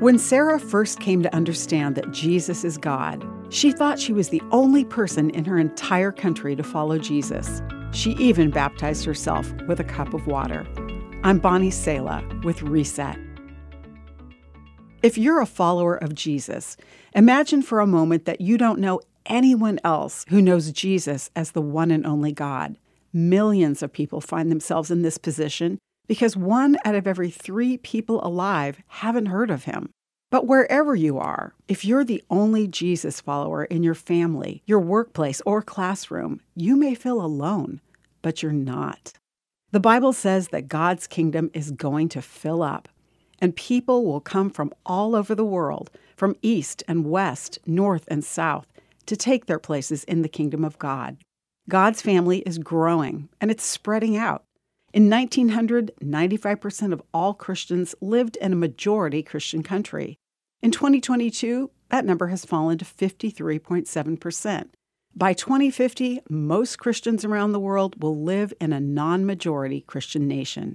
When Sara first came to understand that Jesus is God, she thought she was the only person in her entire country to follow Jesus. She even baptized herself with a cup of water. I'm Bonnie Sala with Reset. If you're a follower of Jesus, imagine for a moment that you don't know anyone else who knows Jesus as the one and only God. Millions of people find themselves in this position because one out of every three people alive haven't heard of him. But wherever you are, if you're the only Jesus follower in your family, your workplace, or classroom, you may feel alone, but you're not. The Bible says that God's kingdom is going to fill up, and people will come from all over the world, from east and west, north and south, to take their places in the kingdom of God. God's family is growing and it's spreading out. In 1900, 95% of all Christians lived in a majority Christian country. In 2022, that number has fallen to 53.7%. By 2050, most Christians around the world will live in a non majority Christian nation.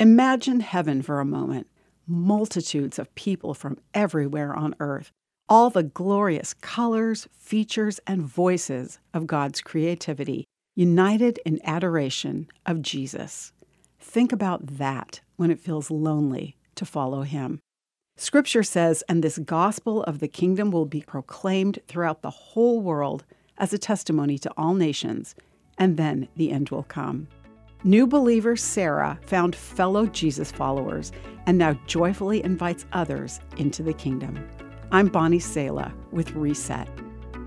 Imagine heaven for a moment multitudes of people from everywhere on earth, all the glorious colors, features, and voices of God's creativity united in adoration of Jesus. Think about that when it feels lonely to follow him. Scripture says, and this gospel of the kingdom will be proclaimed throughout the whole world as a testimony to all nations, and then the end will come. New believer Sara found fellow Jesus followers and now joyfully invites others into the kingdom. I'm Bonnie Sala with Reset.